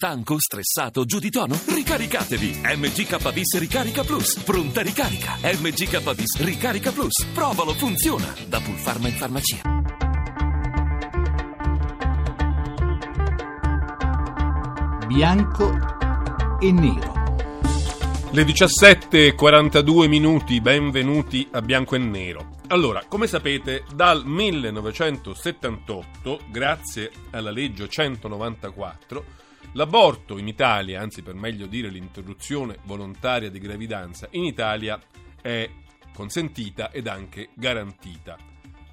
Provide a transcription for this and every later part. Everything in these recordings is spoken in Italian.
Stanco, stressato, giù di tono? Ricaricatevi! MGKBIS Ricarica Plus. Pronta ricarica. MGKBIS Ricarica Plus. Provalo, funziona. Da Pulpharma in farmacia. Bianco e nero. Le 17.42 minuti, benvenuti a Bianco e Nero. Allora, come sapete, dal 1978, grazie alla legge 194, l'aborto in Italia, anzi per meglio dire l'interruzione volontaria di gravidanza in Italia è consentita ed anche garantita.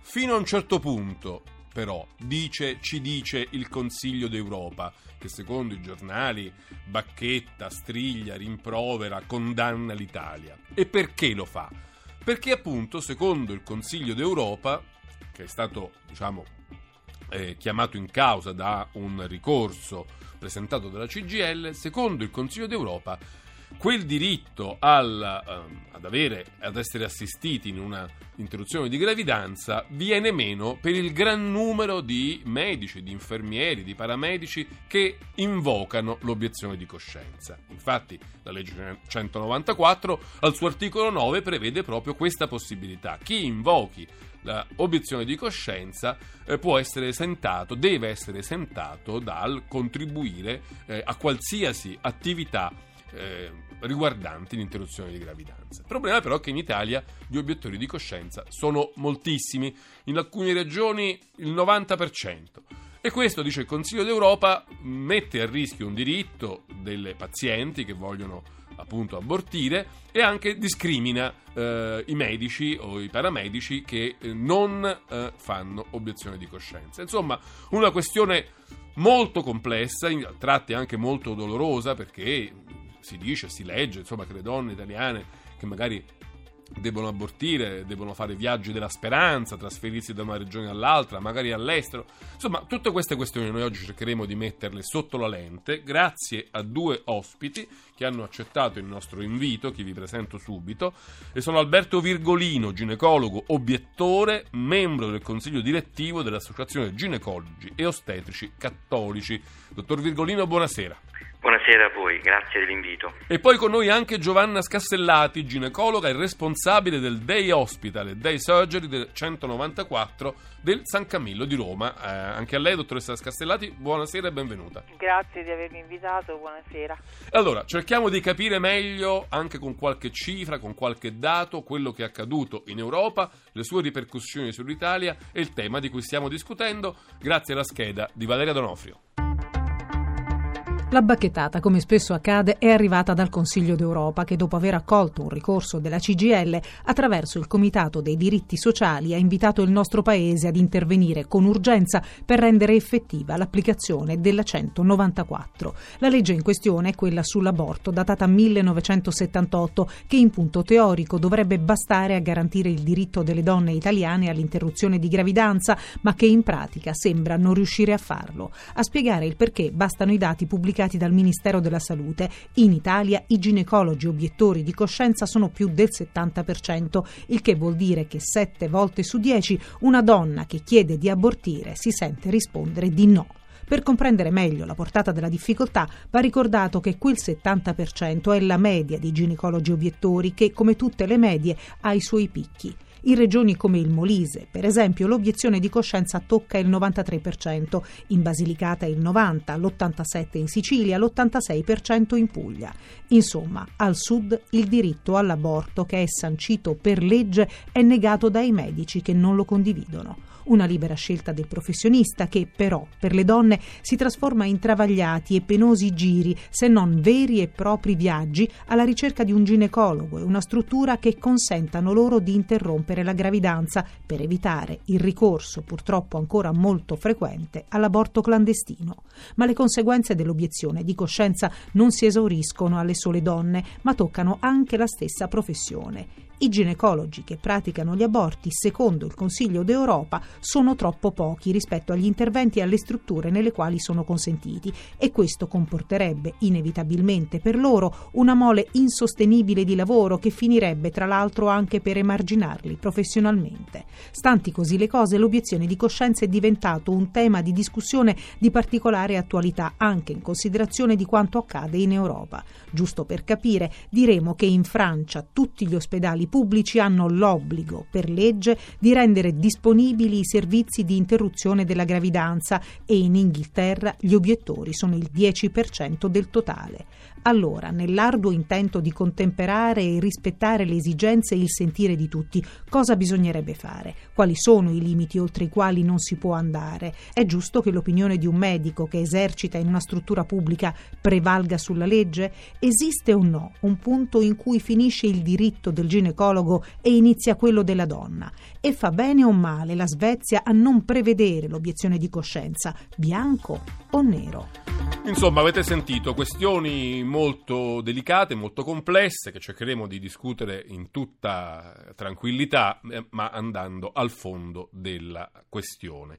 Fino a un certo punto, però, dice, ci dice il Consiglio d'Europa, che secondo i giornali bacchetta, striglia, rimprovera, condanna l'Italia. E perché lo fa? Perché appunto, secondo il Consiglio d'Europa, che è stato, diciamo, eh, chiamato in causa da un ricorso presentato dalla CGL, secondo il Consiglio d'Europa quel diritto al, um, ad, avere, ad essere assistiti in una interruzione di gravidanza viene meno per il gran numero di medici, di infermieri, di paramedici che invocano l'obiezione di coscienza. Infatti la legge 194 al suo articolo 9 prevede proprio questa possibilità. Chi invochi l'obiezione di coscienza eh, può essere esentato, deve essere esentato dal contribuire eh, a qualsiasi attività eh, riguardanti l'interruzione di gravidanza. Il problema però è che in Italia gli obiettori di coscienza sono moltissimi, in alcune regioni il 90%. E questo, dice il Consiglio d'Europa, mette a rischio un diritto delle pazienti che vogliono appunto abortire e anche discrimina eh, i medici o i paramedici che eh, non eh, fanno obiezione di coscienza. Insomma, una questione molto complessa, a tratti anche molto dolorosa perché si dice, si legge, insomma, che le donne italiane che magari debbono abortire, debbono fare viaggi della speranza, trasferirsi da una regione all'altra, magari all'estero. Insomma, tutte queste questioni noi oggi cercheremo di metterle sotto la lente grazie a due ospiti che hanno accettato il nostro invito, che vi presento subito, e sono Alberto Virgolino, ginecologo obiettore, membro del consiglio direttivo dell'Associazione Ginecologi e Ostetrici Cattolici. Dottor Virgolino, buonasera. Buonasera a voi, grazie dell'invito. E poi con noi anche Giovanna Scassellati, ginecologa e responsabile del Day Hospital e Day Surgery del 194 del San Camillo di Roma. Eh, anche a lei, dottoressa Scassellati, buonasera e benvenuta. Grazie di avermi invitato, buonasera. Allora, cerchiamo di capire meglio, anche con qualche cifra, con qualche dato, quello che è accaduto in Europa, le sue ripercussioni sull'Italia e il tema di cui stiamo discutendo, grazie alla scheda di Valeria Donofrio. La bacchettata, come spesso accade, è arrivata dal Consiglio d'Europa che dopo aver accolto un ricorso della CGL attraverso il Comitato dei diritti sociali ha invitato il nostro Paese ad intervenire con urgenza per rendere effettiva l'applicazione della 194. La legge in questione è quella sull'aborto datata 1978 che in punto teorico dovrebbe bastare a garantire il diritto delle donne italiane all'interruzione di gravidanza ma che in pratica sembra non riuscire a farlo. A spiegare il perché bastano i dati pubblicati pubblicati dal Ministero della Salute. In Italia i ginecologi obiettori di coscienza sono più del 70%, il che vuol dire che 7 volte su 10 una donna che chiede di abortire si sente rispondere di no. Per comprendere meglio la portata della difficoltà va ricordato che quel 70% è la media dei ginecologi obiettori che, come tutte le medie, ha i suoi picchi. In regioni come il Molise, per esempio, l'obiezione di coscienza tocca il 93%, in Basilicata il 90%, l'87% in Sicilia, l'86% in Puglia. Insomma, al sud il diritto all'aborto che è sancito per legge è negato dai medici che non lo condividono una libera scelta del professionista che però per le donne si trasforma in travagliati e penosi giri, se non veri e propri viaggi alla ricerca di un ginecologo e una struttura che consentano loro di interrompere la gravidanza per evitare il ricorso, purtroppo ancora molto frequente, all'aborto clandestino. Ma le conseguenze dell'obiezione di coscienza non si esauriscono alle sole donne, ma toccano anche la stessa professione. I ginecologi che praticano gli aborti, secondo il Consiglio d'Europa, sono troppo pochi rispetto agli interventi e alle strutture nelle quali sono consentiti e questo comporterebbe inevitabilmente per loro una mole insostenibile di lavoro che finirebbe tra l'altro anche per emarginarli professionalmente. Stanti così le cose, l'obiezione di coscienza è diventato un tema di discussione di particolare attualità anche in considerazione di quanto accade in Europa. Giusto per capire, diremo che in Francia tutti gli ospedali ufficiali pubblici hanno l'obbligo, per legge, di rendere disponibili i servizi di interruzione della gravidanza e in Inghilterra gli obiettori sono il 10% del totale. Allora, nell'arduo intento di contemperare e rispettare le esigenze e il sentire di tutti, cosa bisognerebbe fare? Quali sono i limiti oltre i quali non si può andare? È giusto che l'opinione di un medico che esercita in una struttura pubblica prevalga sulla legge? Esiste o no un punto in cui finisce il diritto del ginecologo e inizia quello della donna? E fa bene o male la Svezia a non prevedere l'obiezione di coscienza, bianco o nero? Insomma, avete sentito questioni molto delicate, molto complesse, che cercheremo di discutere in tutta tranquillità, eh, ma andando al fondo della questione.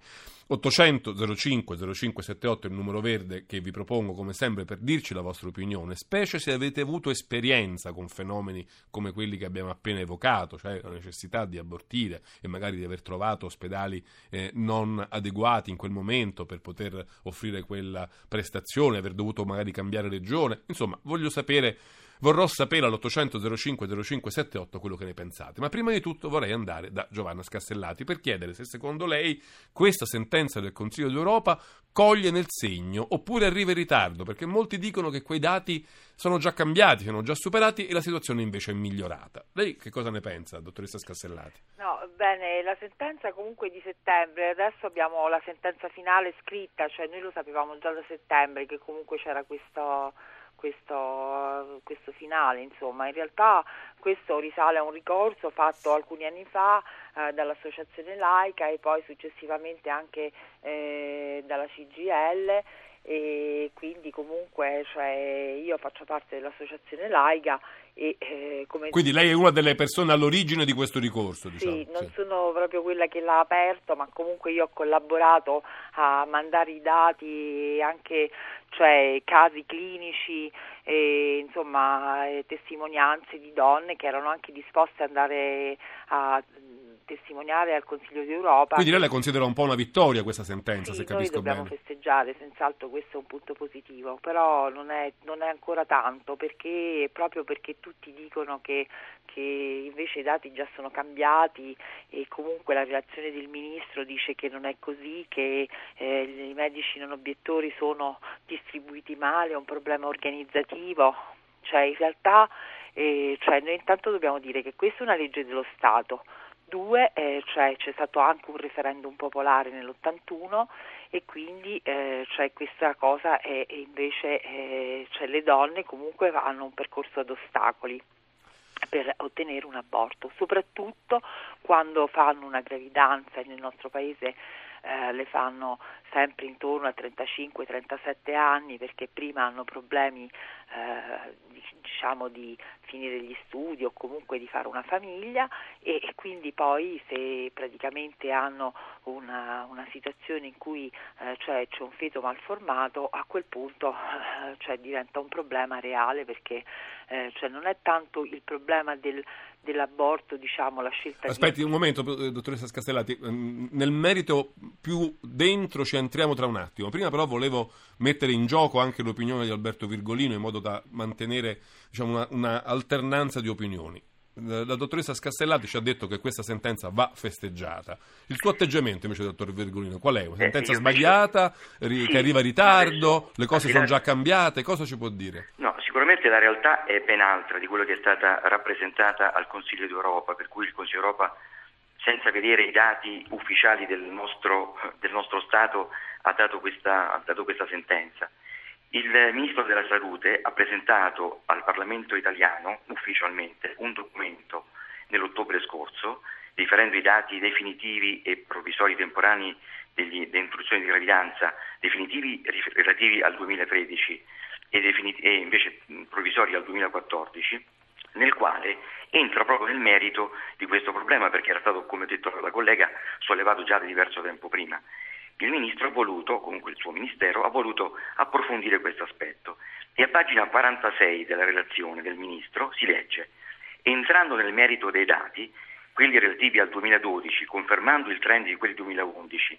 800 05 0578 è il numero verde che vi propongo come sempre per dirci la vostra opinione, specie se avete avuto esperienza con fenomeni come quelli che abbiamo appena evocato, cioè la necessità di abortire e magari di aver trovato ospedali eh, non adeguati in quel momento per poter offrire quella prestazione, aver dovuto magari cambiare regione. Insomma, voglio sapere Vorrò sapere all'800 05 0578 quello che ne pensate, ma prima di tutto vorrei andare da Giovanna Scastellati per chiedere se secondo lei questa sentenza del Consiglio d'Europa coglie nel segno oppure arriva in ritardo, perché molti dicono che quei dati sono già cambiati, sono già superati e la situazione invece è migliorata. Lei che cosa ne pensa, dottoressa Scastellati? No, bene, la sentenza comunque di settembre, adesso abbiamo la sentenza finale scritta, cioè noi lo sapevamo già da settembre che comunque c'era questo questo, questo finale. Insomma, in realtà questo risale a un ricorso fatto alcuni anni fa eh, dall'Associazione Laica e poi successivamente anche eh, dalla CGL e quindi comunque cioè, io faccio parte dell'associazione laica e, eh, quindi lei è una delle persone all'origine di questo ricorso diciamo. sì, non sì. sono proprio quella che l'ha aperto ma comunque io ho collaborato a mandare i dati anche cioè casi clinici e insomma testimonianze di donne che erano anche disposte ad andare a testimoniare al Consiglio d'Europa. Quindi lei la considera un po' una vittoria questa sentenza, sì, se capisco bene. Noi dobbiamo festeggiare, senz'altro questo è un punto positivo, però non è, non è ancora tanto, perché, proprio perché tutti dicono che, che, invece i dati già sono cambiati e comunque la relazione del Ministro dice che non è così, che eh, i medici non obiettori sono distribuiti male, è un problema organizzativo, cioè in realtà eh, cioè noi intanto dobbiamo dire che questa è una legge dello Stato, Due, eh, cioè c'è stato anche un referendum popolare nell'81 e quindi eh, cioè questa cosa è, è invece eh, cioè le donne comunque hanno un percorso ad ostacoli per ottenere un aborto, soprattutto quando fanno una gravidanza nel nostro paese eh, le fanno sempre intorno a 35-37 anni perché prima hanno problemi eh, diciamo di finire gli studi o comunque di fare una famiglia e, e quindi poi se praticamente hanno una, una situazione in cui eh, cioè, c'è un feto malformato a quel punto eh, cioè, diventa un problema reale perché eh, cioè, non è tanto il problema del dell'aborto, diciamo, la scelta Aspetti di... un momento, eh, dottoressa Scastellati, ehm, nel merito più dentro ci entriamo tra un attimo. Prima però volevo mettere in gioco anche l'opinione di Alberto Virgolino in modo da mantenere diciamo, una, una alternanza di opinioni la dottoressa Scastellati ci ha detto che questa sentenza va festeggiata. Il suo atteggiamento invece, dottor Virgolino, qual è? Una sentenza eh, sbagliata, sì, che arriva in ritardo, le cose sono già cambiate, cosa ci può dire? No, sicuramente la realtà è ben altra di quello che è stata rappresentata al Consiglio d'Europa, per cui il Consiglio d'Europa, senza vedere i dati ufficiali del nostro, del nostro Stato, ha dato questa, ha dato questa sentenza. Il Ministro della Salute ha presentato al Parlamento italiano ufficialmente un documento nell'ottobre scorso, riferendo i dati definitivi e provvisori temporanei delle istruzioni di gravidanza definitivi relativi al 2013 e, definiti- e invece provvisori al 2014, nel quale entra proprio nel merito di questo problema perché era stato, come ha detto la collega, sollevato già da diverso tempo prima. Il ministro ha voluto, comunque il suo ministero, ha voluto approfondire questo aspetto e a pagina 46 della relazione del ministro si legge entrando nel merito dei dati, quelli relativi al 2012, confermando il trend di quelli 2011,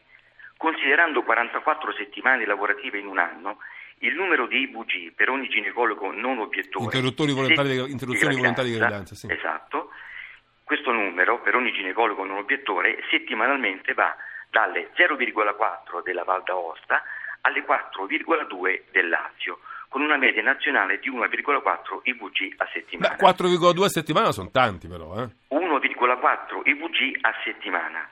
considerando 44 settimane lavorative in un anno, il numero di IVG per ogni ginecologo non obiettore interruttori volontari di, interruzioni volontari di gravidanza sì. esatto questo numero per ogni ginecologo non obiettore settimanalmente va dalle 0,4 della Val d'Aosta alle 4,2 del Lazio con una media nazionale di 1,4 IVG a settimana. Beh, 4,2 a settimana sono tanti però. Eh? 1,4 IVG a settimana.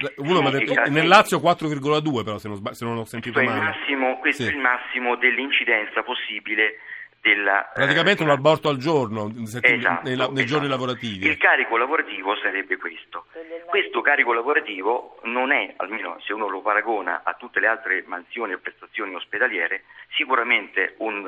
Beh, uno mi detto, nel Lazio 4,2 però se non, se non ho sentito questo male. È massimo, questo Sì. è il massimo dell'incidenza possibile della... Praticamente eh, un aborto al giorno Esatto, nei, la- nei giorni esatto. lavorativi. Il carico lavorativo sarebbe questo. Questo carico lavorativo non è, almeno se uno lo paragona a tutte le altre mansioni e prestazioni ospedaliere, sicuramente un,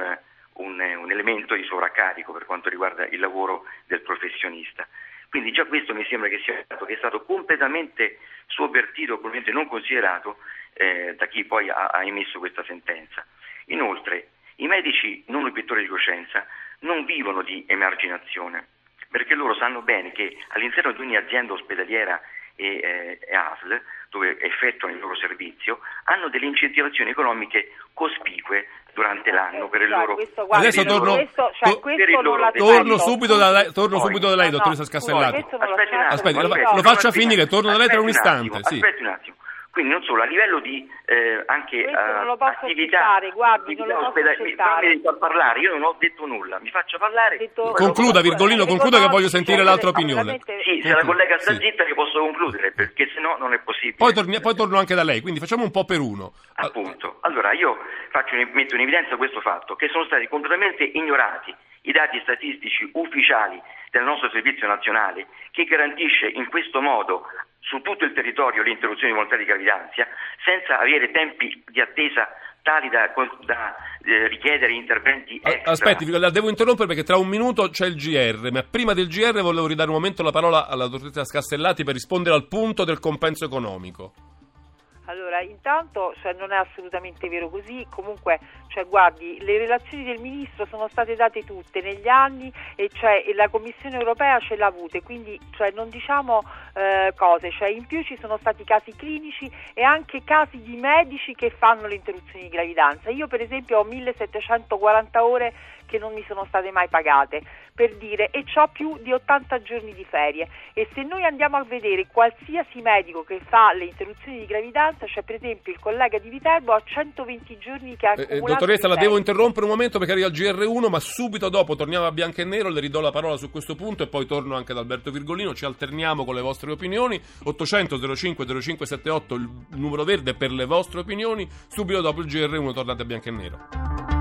un- un elemento di sovraccarico per quanto riguarda il lavoro del professionista. Quindi già questo mi sembra che sia un che è stato completamente sovvertito, probabilmente non considerato eh, da chi poi ha, ha emesso questa sentenza. Inoltre, i medici non obiettori di coscienza non vivono di emarginazione, perché loro sanno bene che all'interno di ogni azienda ospedaliera e, eh, e ASL, dove effettuano il loro servizio, hanno delle incentivazioni economiche cospicue durante l'anno per il Cioè, loro... questo, Adesso torno- questo, cioè, questo loro. Torno subito da lei, torno Poi- subito da lei, no, dottoressa lo Aspetti un sa. attimo, Aspetti, lo, lo faccia aspetti un finire, attimo, torno da lei tra un aspetti istante. attimo, sì. Aspetti un attimo. Quindi non solo a livello di eh, anche Questo non lo posso attività, accettare, guardi, non lo posso ospedali- mi accettare. fammi far parlare, io non ho detto nulla, mi faccia parlare. Detto- Concluda, Virgolino, concluda che voglio sentire l'altra opinione. Sì, se la collega sta Sì. zitta che posso concludere, perché se no non è possibile. Poi, torni- poi torno anche da lei, quindi facciamo un po' per uno. Appunto. Allora io faccio, metto in evidenza questo fatto, che sono stati completamente ignorati i dati statistici ufficiali del nostro servizio nazionale che garantisce in questo modo su tutto il territorio le interruzioni volontarie di gravidanza senza avere tempi di attesa tali da, da, eh, richiedere interventi extra. Aspetti, la devo interrompere perché tra un minuto c'è il GR, ma prima del GR volevo ridare un momento la parola alla dottoressa Scastellati per rispondere al punto del compenso economico. Allora, intanto cioè, non è assolutamente vero così, comunque cioè, guardi, le relazioni del Ministro sono state date tutte negli anni e, cioè, e la Commissione europea ce l'ha avute, quindi cioè, non diciamo eh, cose, cioè, in più ci sono stati casi clinici e anche casi di medici che fanno le interruzioni di gravidanza. Io per esempio ho 1740 ore che non mi sono state mai pagate per dire e ho più di 80 giorni di ferie e se noi andiamo a vedere qualsiasi medico che fa le interruzioni di gravidanza, cioè per esempio il collega di Viterbo ha 120 giorni che ha Eh, eh, dottoressa, la devo interrompere un momento perché arriva il GR1, ma subito dopo torniamo a bianco e nero, le ridò la parola su questo punto e poi torno anche ad Alberto Virgolino, ci alterniamo con le vostre opinioni. 800 05 0578 il numero verde per le vostre opinioni, subito dopo il GR1 tornate a bianco e nero.